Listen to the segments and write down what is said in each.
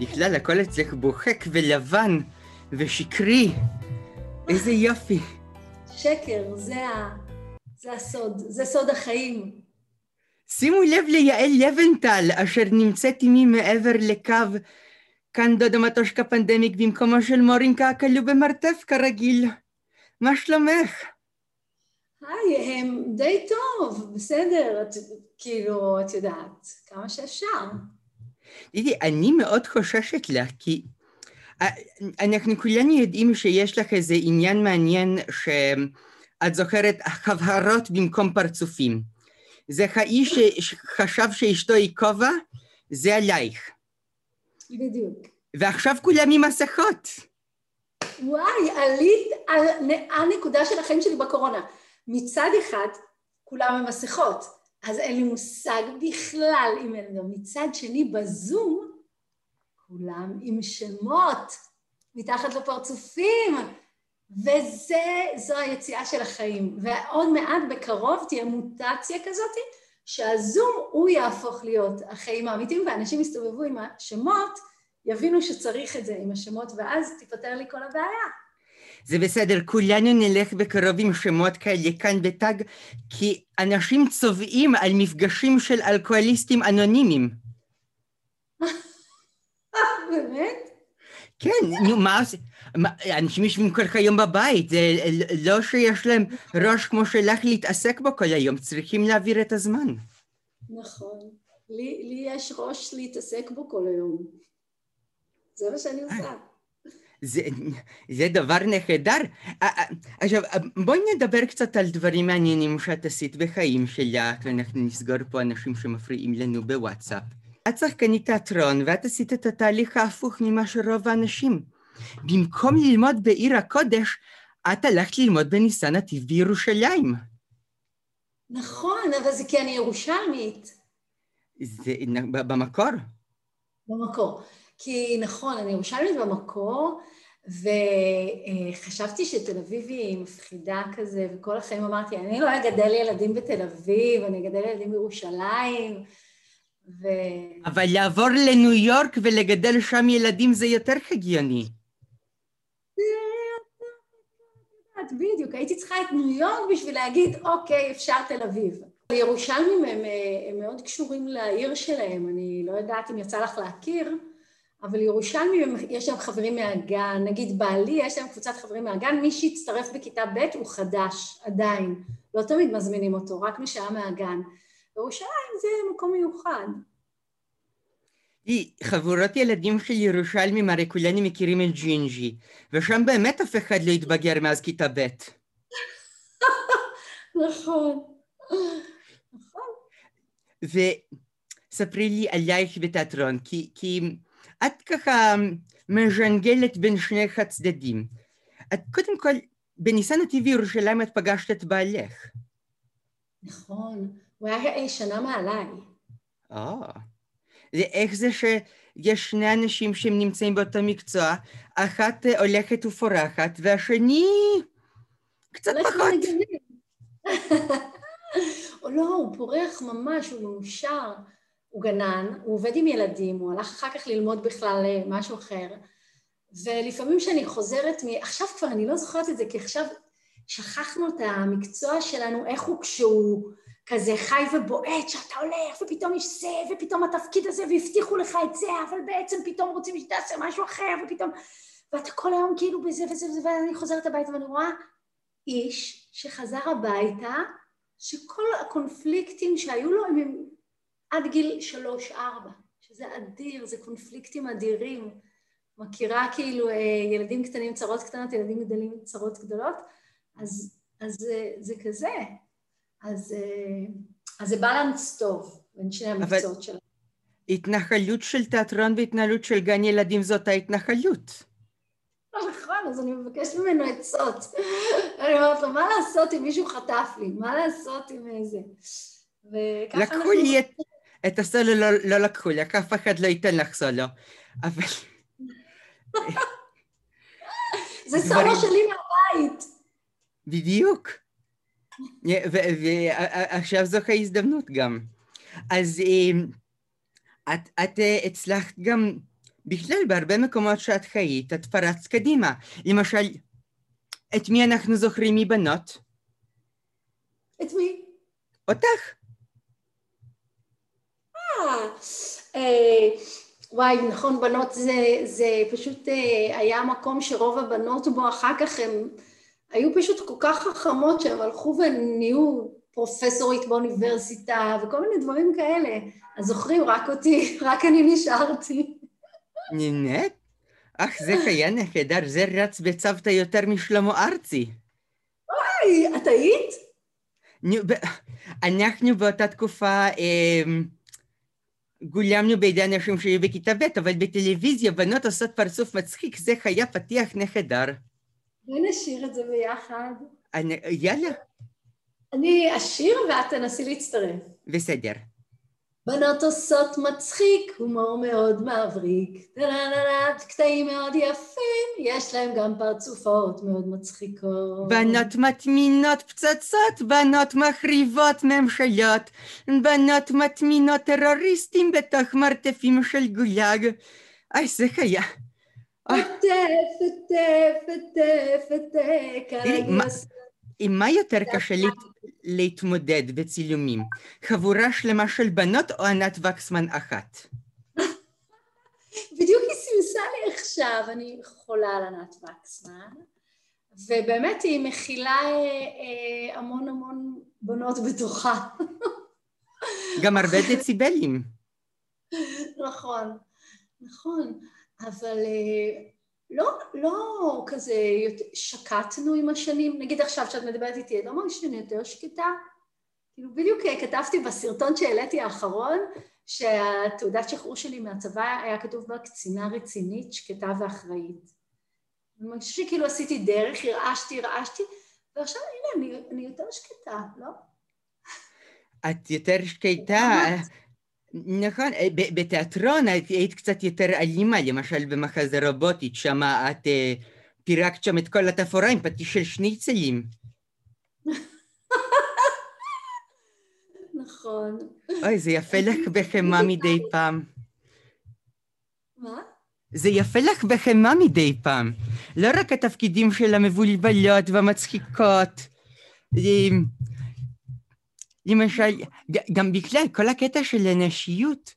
בכלל, הכל אצלך בוחק ולבן ושקרי. איזה יופי. שקר, זה, ה... זה הסוד, זה סוד החיים. שימו לב ליעל לבנטל, אשר נמצאת עימי מעבר לקו. כאן דודה מטושקה פנדמיק במקומו של מורינקה הכלוא במרתף כרגיל. מה שלומך? היי, הם די טוב, בסדר, את, כאילו, את יודעת, כמה שאפשר. תראי, אני מאוד חוששת לך, כי אה, אנחנו כולנו יודעים שיש לך איזה עניין מעניין שאת זוכרת הבהרות במקום פרצופים. זה האיש שחשב שאשתו היא כובע, זה עלייך. בדיוק. ועכשיו כולם עם מסכות. וואי, עלית על הנקודה של החיים שלי בקורונה. מצד אחד, כולם עם מסכות, אז אין לי מושג בכלל אם אין גם מצד שני, בזום, כולם עם שמות, מתחת לפרצופים, וזו היציאה של החיים. ועוד מעט בקרוב תהיה מוטציה כזאת, שהזום הוא יהפוך להיות החיים האמיתיים, ואנשים יסתובבו עם השמות, יבינו שצריך את זה עם השמות, ואז תיפתר לי כל הבעיה. זה בסדר, כולנו נלך בקרוב עם שמות כאלה כאן בטאג, כי אנשים צובעים על מפגשים של אלכוהוליסטים אנונימיים. באמת? כן, נו, מה עושים? אנשים יושבים כל היום בבית, זה לא שיש להם ראש כמו שלך להתעסק בו כל היום, צריכים להעביר את הזמן. נכון. לי, לי יש ראש להתעסק בו כל היום. זה מה שאני עושה. זה, זה דבר נהדר. עכשיו, בואי נדבר קצת על דברים מעניינים שאת עשית בחיים שלך, ואנחנו נסגור פה אנשים שמפריעים לנו בוואטסאפ. את שחקנית תיאטרון, ואת עשית את התהליך ההפוך ממה שרוב האנשים. במקום ללמוד בעיר הקודש, את הלכת ללמוד בניסן נתיב בירושלים. נכון, אבל זה כי אני ירושלמית. זה במקור. במקור. כי נכון, אני ירושלמית במקור, וחשבתי שתל אביב היא מפחידה כזה, וכל החיים אמרתי, אני לא אגדל ילדים בתל אביב, אני אגדל ילדים בירושלים. ו... אבל לעבור לניו יורק ולגדל שם ילדים זה יותר הגיוני. בדיוק, הייתי צריכה את ניו יורק בשביל להגיד, אוקיי, אפשר תל אביב. הירושלמים הם, הם מאוד קשורים לעיר שלהם, אני לא יודעת אם יצא לך להכיר, אבל ירושלמים, יש להם חברים מהגן, נגיד בעלי, יש להם קבוצת חברים מהגן, מי שהצטרף בכיתה ב' הוא חדש, עדיין. לא תמיד מזמינים אותו, רק מי שהיה מהגן. ירושלים זה מקום מיוחד. חבורות ילדים של ירושלמים, הרי כולנו מכירים את ג'ינג'י, ושם באמת אף אחד לא התבגר מאז כיתה ב'. נכון. נכון. וספרי לי עלייך בתיאטרון, כי, כי את ככה מז'נגלת בין שני הצדדים. את קודם כל, בניסן נתיב ירושלים את פגשת את בעלך. נכון, הוא היה שנה מעליי. אה. איך זה שיש שני אנשים שהם נמצאים באותו מקצוע, אחת הולכת ופורחת והשני קצת פחות. לא, הוא פורח ממש, הוא מאושר. הוא גנן, הוא עובד עם ילדים, הוא הלך אחר כך ללמוד בכלל אה, משהו אחר. ולפעמים כשאני חוזרת מ... עכשיו כבר אני לא זוכרת את זה, כי עכשיו שכחנו את המקצוע שלנו, איך הוא כשהוא כזה חי ובועט, שאתה הולך, ופתאום יש זה, ופתאום התפקיד הזה, והבטיחו לך את זה, אבל בעצם פתאום רוצים שתעשה משהו אחר, ופתאום... ואתה כל היום כאילו בזה וזה וזה, ואני חוזרת הביתה ואני רואה איש שחזר הביתה, שכל הקונפליקטים שהיו לו הם עד גיל שלוש-ארבע, שזה אדיר, זה קונפליקטים אדירים. מכירה כאילו אה, ילדים קטנים צרות קטנות, ילדים גדלים צרות גדולות, אז, אז זה, זה כזה. אז, אה, אז זה בלנס טוב בין שני המקצועות שלנו. התנחלות של תיאטרון והתנהלות של גן ילדים זאת ההתנחלות. נכון, אז אני מבקשת ממנו עצות. אני אומרת לו, מה לעשות אם מישהו חטף לי? מה לעשות עם איזה... לקחו לי את... את הסולו לא, לא לקחו לך, אף אחד לא ייתן לך סולו, אבל... זה סולו שלי מהבית. בדיוק. ועכשיו זו ההזדמנות גם. אז את, את הצלחת גם בכלל, בהרבה מקומות שאת חיית, את פרצת קדימה. למשל, את מי אנחנו זוכרים מבנות? את מי? אותך. אה, וואי, נכון, בנות זה, זה פשוט אה, היה מקום שרוב הבנות בו אחר כך הם היו פשוט כל כך חכמות שהם הלכו ונהיו פרופסורית באוניברסיטה וכל מיני דברים כאלה. אז זוכרים רק אותי, רק אני נשארתי. נהנית? אך, זה היה נהדר, זה רץ בצוותא יותר משלמה ארצי. וואי, את היית? אנחנו באותה תקופה אה, גולמנו בידי אנשים שהיו בכיתה ב', אבל בטלוויזיה בנות עושות פרצוף מצחיק, זה היה פתיח נהדר. בואי נשאיר את זה ביחד. אני, יאללה. אני אשיר ואת תנסי להצטרף. בסדר. בנות עושות מצחיק, הומור מאוד מבריק, טה-לה-לה-לה, קטעים מאוד יפים, יש להם גם פרצופות מאוד מצחיקות. בנות מטמינות פצצות, בנות מחריבות ממשלות, בנות מטמינות טרוריסטים בתוך מרתפים של גולאג. איי, זה היה. עטף, עטף, עטף, עטף, עם מה יותר קשה להתמודד בצילומים? חבורה שלמה של בנות או ענת וקסמן אחת? בדיוק היא סימסה לי עכשיו, אני חולה על ענת וקסמן, ובאמת היא מכילה אה, אה, המון המון בנות בתוכה. גם הרבה דציבלים. נכון, נכון, אבל אה, לא, לא כזה שקטנו עם השנים, נגיד עכשיו כשאת מדברת איתי, לא מרגישה שאני יותר שקטה? כאילו בדיוק אה, כתבתי בסרטון שהעליתי האחרון, שהתעודת שחרור שלי מהצבא היה כתוב בה קצינה רצינית, שקטה ואחראית. אני מרגישה שכאילו עשיתי דרך, הרעשתי, הרעשתי, ועכשיו הנה, אני, אני יותר שקטה, לא? את יותר שקטה, נכון, אה, בתיאטרון היית קצת יותר אלימה, למשל במחזה רובוטית, שם את אה, פירקת שם את כל התפאורה עם פטיש של שניצלים. נכון. אוי, זה יפה לך בחמאה מדי פעם. מה? זה יפה לך בחמאה מדי פעם. לא רק התפקידים של המבולבלות והמצחיקות. למשל, גם בכלל, כל הקטע של הנשיות,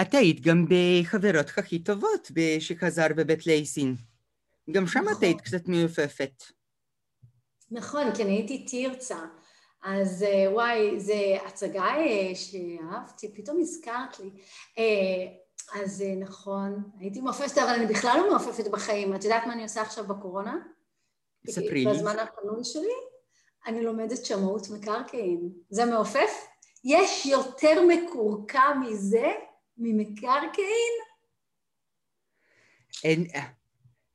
את היית גם בחברות הכי טובות שחזר בבית לייסין. גם שם את היית קצת מיופפת. נכון, כי אני הייתי תרצה. אז אה, וואי, זו הצגה אה, שאהבתי, פתאום הזכרת לי. אה, אז נכון, הייתי מעופפת, אבל אני בכלל לא מעופפת בחיים. את יודעת מה אני עושה עכשיו בקורונה? ספרי לי. בזמן הפנוי שלי? אני לומדת שמאות מקרקעין. זה מעופף? יש יותר מקורקע מזה, ממקרקעין? אין,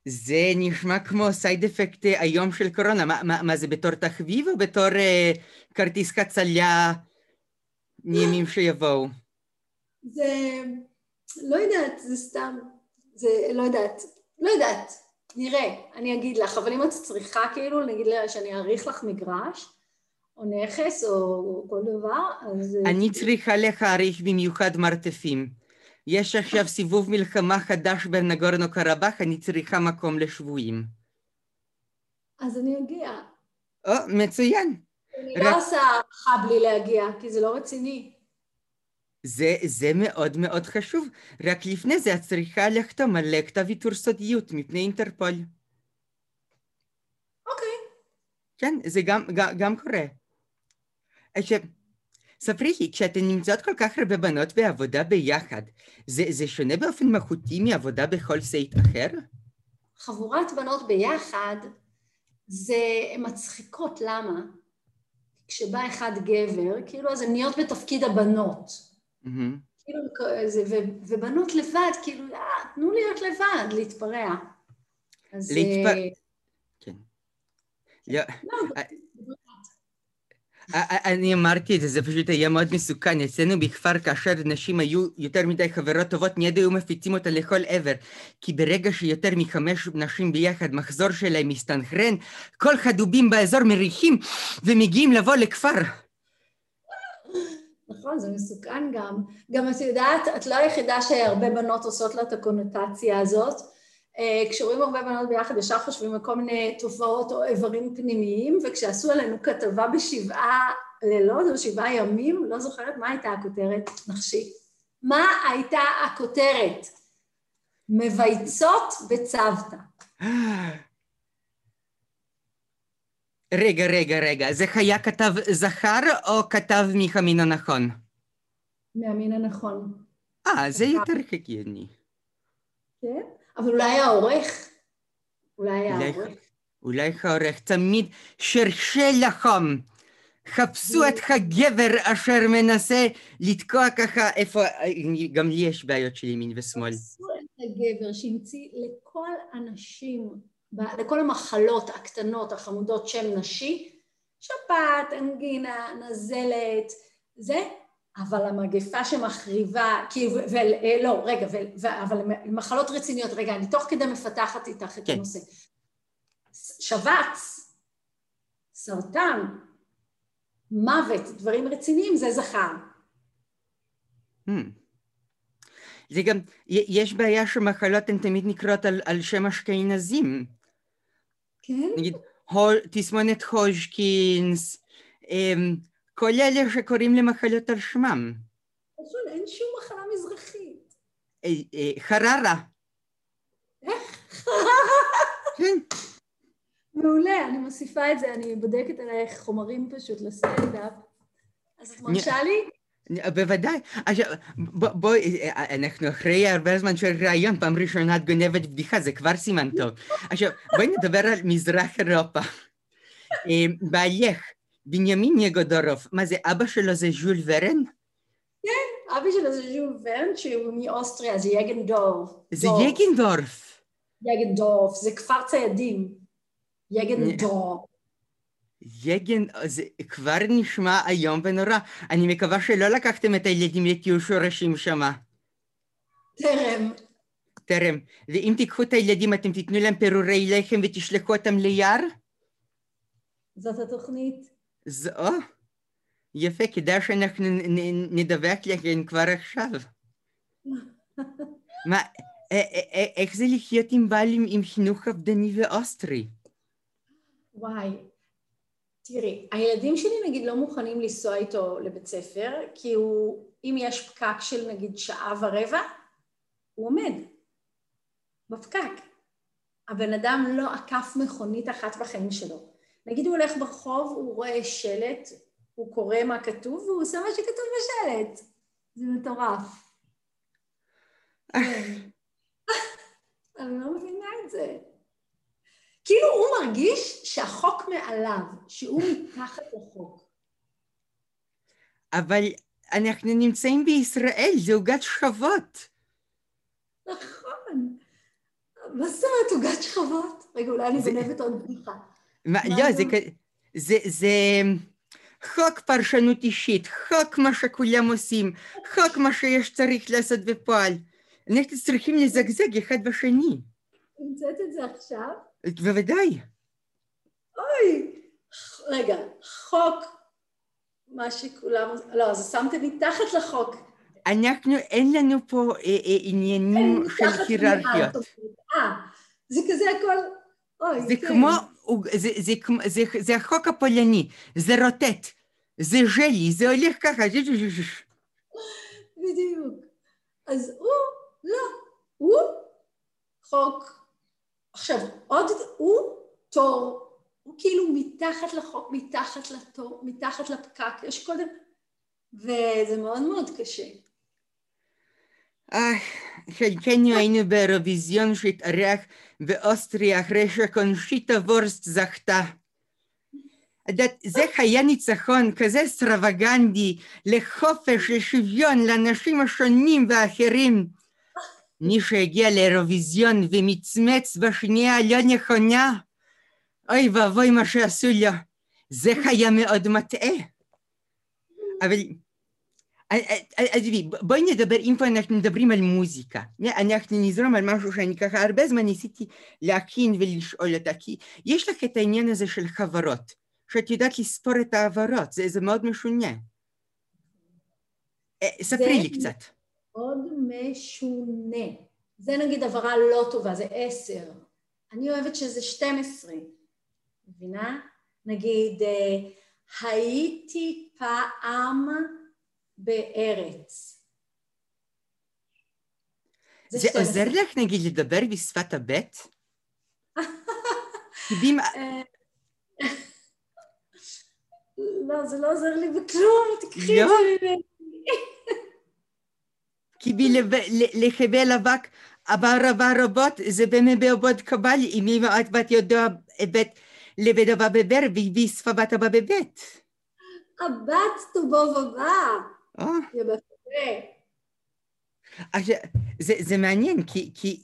זה נשמע כמו סייד אפקט אה, היום של קורונה. מה, מה, מה זה, בתור תחביב או בתור uh, כרטיס קצליה מימים שיבואו? זה... לא יודעת, זה סתם... זה... לא יודעת. לא יודעת. נראה, אני אגיד לך, אבל אם את צריכה כאילו, נגיד לה שאני אעריך לך מגרש, או נכס, או כל דבר, אז... אני צריכה להעריך במיוחד מרתפים. יש עכשיו סיבוב מלחמה חדש בנגורנו קרבאח, אני צריכה מקום לשבויים. אז אני אגיע. או, מצוין. אני רק... לא עושה הערכה בלי להגיע, כי זה לא רציני. זה, זה מאוד מאוד חשוב. רק לפני זה את צריכה לחתום על כתב ויתור סודיות מפני אינטרפול. אוקיי. כן, זה גם, גם, גם קורה. עכשיו, ספרי לי, כשאתן נמצאות כל כך הרבה בנות בעבודה ביחד, זה, זה שונה באופן מהותי מעבודה בכל סט אחר? חבורת בנות ביחד, זה מצחיקות, למה? כשבא אחד גבר, כאילו אז הן נהיות בתפקיד הבנות. כאילו, ובנות לבד, כאילו, אה, תנו להיות לבד, להתפרע. אז... להתפרע. אה, כן. לא, אה, אני אמרתי את זה, זה פשוט היה מאוד מסוכן. אצלנו בכפר, כאשר נשים היו יותר מדי חברות טובות, מיד היו מפיצים אותה לכל עבר. כי ברגע שיותר מחמש נשים ביחד, מחזור שלהם מסתנכרן, כל חדובים באזור מריחים ומגיעים לבוא לכפר. נכון, זה מסוכן גם. גם את יודעת, את לא היחידה שהרבה בנות עושות לה את הקונוטציה הזאת. אה, כשרואים הרבה בנות ביחד, ישר חושבים על כל מיני תופעות או איברים פנימיים, וכשעשו עלינו כתבה בשבעה לילות או שבעה ימים, לא זוכרת מה הייתה הכותרת, נחשי. מה הייתה הכותרת? מבייצות בצוותא. רגע, רגע, רגע, זה היה כתב זכר או כתב מהמין הנכון? מהמין הנכון. אה, זה יותר הגיוני. כן? אבל אולי העורך? אולי העורך? אולי העורך תמיד שרשה לכם. חפשו את הגבר אשר מנסה לתקוע ככה איפה, גם לי יש בעיות של ימין ושמאל. חפשו את הגבר שהמציא לכל הנשים, לכל המחלות הקטנות, החמודות שם נשי, שפעת, אנגינה, נזלת, זה, אבל המגפה שמחריבה, כי, ו, אה, לא, רגע, ו, ו, אבל מחלות רציניות, רגע, אני תוך כדי מפתחת איתך את כן. הנושא. שבץ, סרטן, מוות, דברים רציניים, זה זכר. Hmm. זה גם, יש בעיה שמחלות הן תמיד נקראות על, על שם אשכנזים. כן? נגיד, הול, תסמונת הוז'קינס, אמ, כל אלה שקוראים למחלות על שמם. נכון, אין שום מחלה מזרחית. אה, אה, חררה. איך? חררה? כן. מעולה, אני מוסיפה את זה, אני בודקת עלייך חומרים פשוט לסטנדאפ. אז את מרשה לי? בוודאי. עכשיו, בואי, אנחנו אחרי הרבה זמן של ראיון, פעם ראשונה את גונבת בדיחה, זה כבר סימן טוב. עכשיו, בואי נדבר על מזרח אירופה. אה, בעלך, בנימין יגודורוב, מה זה, אבא שלו זה ז'ול ורן? כן, אבא שלו זה ז'ול ורן, שהוא מאוסטריה, זה יגנדורף. זה יגנדורף. יגנדורף, זה כפר ציידים. יגנדורף. יגן, זה כבר נשמע איום ונורא. אני מקווה שלא לקחתם את הילדים לטיול שורשים שמה. טרם. טרם. ואם תיקחו את הילדים, אתם תיתנו להם פירורי לחם ותשלחו אותם ליער? זאת התוכנית. זו? יפה, כדאי שאנחנו נדווח לכם כבר עכשיו. מה, איך זה לחיות עם בעל עם חינוך עבדני ואוסטרי? וואי, תראי, הילדים שלי נגיד לא מוכנים לנסוע איתו לבית ספר, כי הוא, אם יש פקק של נגיד שעה ורבע, הוא עומד בפקק. הבן אדם לא עקף מכונית אחת בחיים שלו. נגיד הוא הולך ברחוב, הוא רואה שלט, הוא קורא מה כתוב, והוא עושה מה שכתוב בשלט. זה מטורף. כן. אני לא מבינה את זה. כאילו הוא מרגיש שהחוק מעליו, שהוא מתחת לחוק. אבל אנחנו נמצאים בישראל, זה עוגת שכבות. נכון. מה זאת אומרת עוגת שכבות? רגע, אולי אני גונבת עוד בדיחה. לא, זה, זה, זה חוק פרשנות אישית, חוק מה שכולם עושים, חוק מה שיש צריך לעשות בפועל. אנחנו צריכים לזגזג אחד בשני. המצאת את זה עכשיו? בוודאי. אוי, רגע, חוק, מה שכולם, לא, אז שמתם מתחת לחוק. אנחנו, אין לנו פה אה, אה, עניינים של היררכיות. אה, זה כזה הכל, אוי, זה כן. כמו, זה, זה, זה, זה החוק הפולני, זה רוטט, זה ז'לי, זה הולך ככה. בדיוק. אז הוא, לא, הוא חוק עכשיו, עוד, הוא תור, הוא כאילו מתחת לחוק, מתחת לתור, מתחת לפקק, יש קודם, וזה מאוד מאוד קשה. אה, חלקנו היינו באירוויזיון שהתארח באוסטריה אחרי שקונשיטה וורסט זכתה. זה היה ניצחון כזה אסטרווגנדי לחופש, לשוויון, לאנשים השונים והאחרים. מי שהגיע לאירוויזיון ומצמץ בשנייה הלא נכונה, אוי ואבוי מה שעשו לו, זה היה מאוד מטעה. אבל עזבי, בואי נדבר, אם פה אנחנו מדברים על מוזיקה, אנחנו נזרום על משהו שאני ככה הרבה זמן ניסיתי להכין ולשאול אותה, כי יש לך את העניין הזה של חברות, שאת יודעת לספור את העברות, זה, זה מאוד משונה. ספרי לי קצת. מאוד משונה. זה נגיד הבהרה לא טובה, זה עשר. אני אוהבת שזה 12, מבינה? נגיד, אה, הייתי פעם בארץ. זה עוזר לך נגיד לדבר בשפת הבט? אה, לא, זה לא עוזר לי בכלום, תקחי את לא? זה ממני. כי לחבל אבק עבר רבות, זה באמת בעבוד קבל, אם את בת יודע אבא בבר, והביא שפה בת אבא בבית. הבת טובו ובא. זה, זה מעניין, כי, כי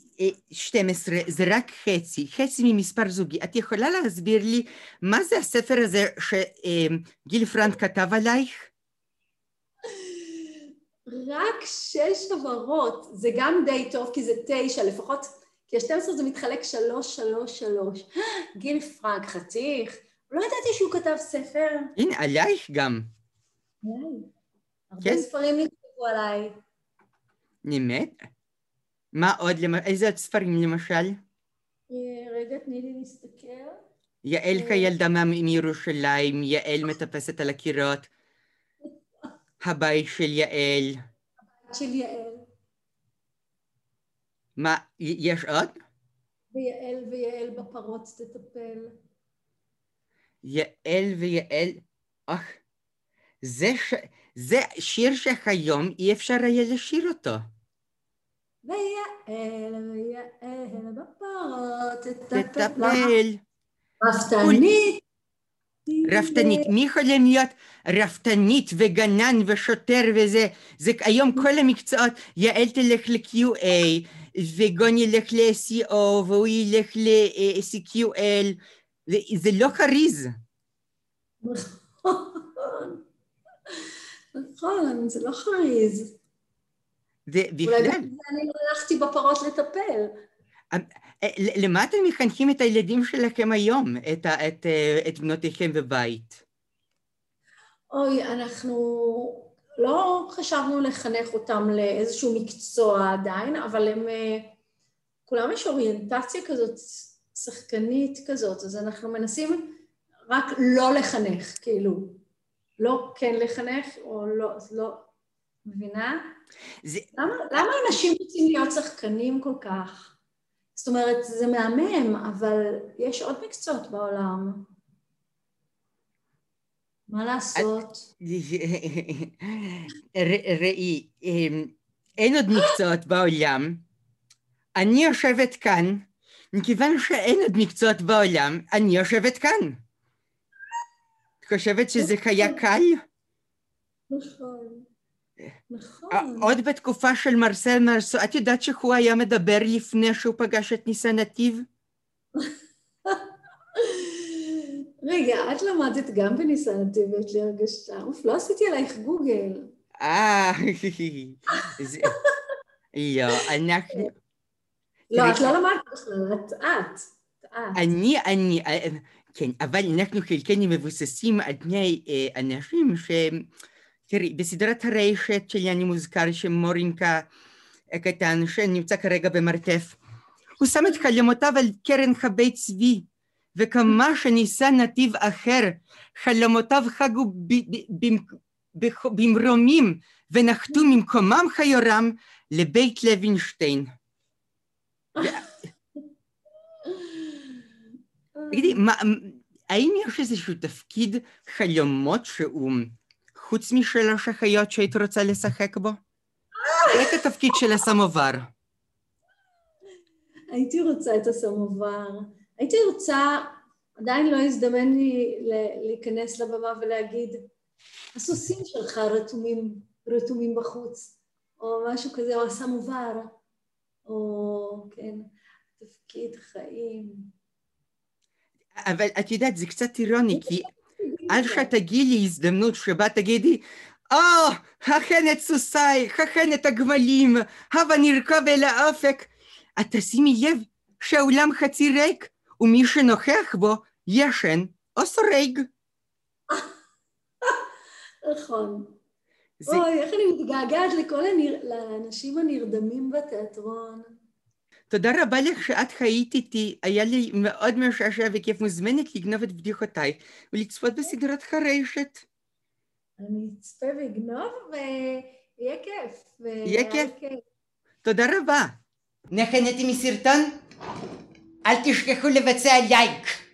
12 זה רק חצי, חצי ממספר זוגי. את יכולה להסביר לי מה זה הספר הזה שגיל פרנק כתב עלייך? רק שש הבהרות, זה גם די טוב כי זה תשע, לפחות, כי ה-12 זה מתחלק שלוש, שלוש, שלוש. גיל פרנק, חתיך, לא ידעתי שהוא כתב ספר. הנה, עלייך גם. הרבה כן? ספרים נכתבו עליי. באמת? מה עוד? איזה עוד ספרים למשל? אה, רגע, תני לי להסתכל. יעל אה, כילדה מירושלים, יעל מטפסת על הקירות. הבית של יעל. הבית של יעל. מה, יש עוד? ויעל ויעל בפרות תטפל. יעל ויעל, אך, זה, ש... זה שיר שהיום אי אפשר היה לשיר אותו. ויעל ויעל בפרות תטפל. רפתנית רפתנית, מי יכול להיות רפתנית וגנן ושוטר וזה, זה היום כל המקצועות, יעל תלך ל-QA וגון ילך ל-SEO והוא ילך ל-CQL, זה לא חריז. נכון, זה לא חריז. ובכלל... אולי אני הלכתי בפרות לטפל. אה, למה אתם מחנכים את הילדים שלכם היום, את, את, אה, את בנותיכם בבית? אוי, אנחנו לא חשבנו לחנך אותם לאיזשהו מקצוע עדיין, אבל הם, אה, כולם יש אוריינטציה כזאת, שחקנית כזאת, אז אנחנו מנסים רק לא לחנך, כאילו, לא כן לחנך, או לא, לא, מבינה? זה... למה, למה אנשים רוצים להיות שחקנים כל כך? זאת אומרת, זה מהמם, אבל יש עוד מקצועות בעולם. מה לעשות? ראי, אמ, אין עוד מקצועות בעולם. אני יושבת כאן, מכיוון שאין עוד מקצועות בעולם, אני יושבת כאן. את חושבת שזה היה קל? נכון. נכון. עוד בתקופה של מרסל מרסו, את יודעת שהוא היה מדבר לפני שהוא פגש את ניסן נתיב? רגע, את למדת גם בניסן נתיב, יש לי הרגשה. אוף, לא עשיתי עלייך גוגל. אה, לא, אנחנו... לא, את לא למדת בכלל, את את. אני, אני, אה, כן, אבל אנחנו חלקנו מבוססים על פני אה, אנשים שהם... תראי, בסדרת הרשת שלי אני מוזכר שמורינקה הקטן, שנמצא כרגע במרתף, הוא שם את חלומותיו על קרן חבי צבי, וכמה שניסה נתיב אחר, חלומותיו חגו במרומים ונחתו ממקומם חיורם לבית לוינשטיין. תגידי, האם יש איזשהו תפקיד חלומות שהוא חוץ משלוש החיות שהיית רוצה לשחק בו? איך התפקיד של הסמובר? הייתי רוצה את הסמובר. הייתי רוצה, עדיין לא הזדמן לי להיכנס לבמה ולהגיד, הסוסים שלך רתומים, רתומים בחוץ, או משהו כזה, או הסמובר, או כן, תפקיד חיים. אבל את יודעת, זה קצת אירוני, כי עד שתגיעי לי הזדמנות שבה תגידי, או, הכן את סוסיי, הכן את הגמלים, הבה נרכב אל האופק. את תשימי לב שהאולם חצי ריק, ומי שנוכח בו ישן או סורג. נכון. זה... אוי, איך אני מתגעגעת לכל הנר... לאנשים הנרדמים בתיאטרון. תודה רבה לך שאת חיית איתי, היה לי מאוד משעשע וכיף מוזמנת לגנוב את בדיחותיי ולצפות בסדרת חרשת. אני אצפה ואגנוב ויהיה כיף. יהיה כיף. תודה רבה. נהניתי מסרטון? אל תשכחו לבצע לייק.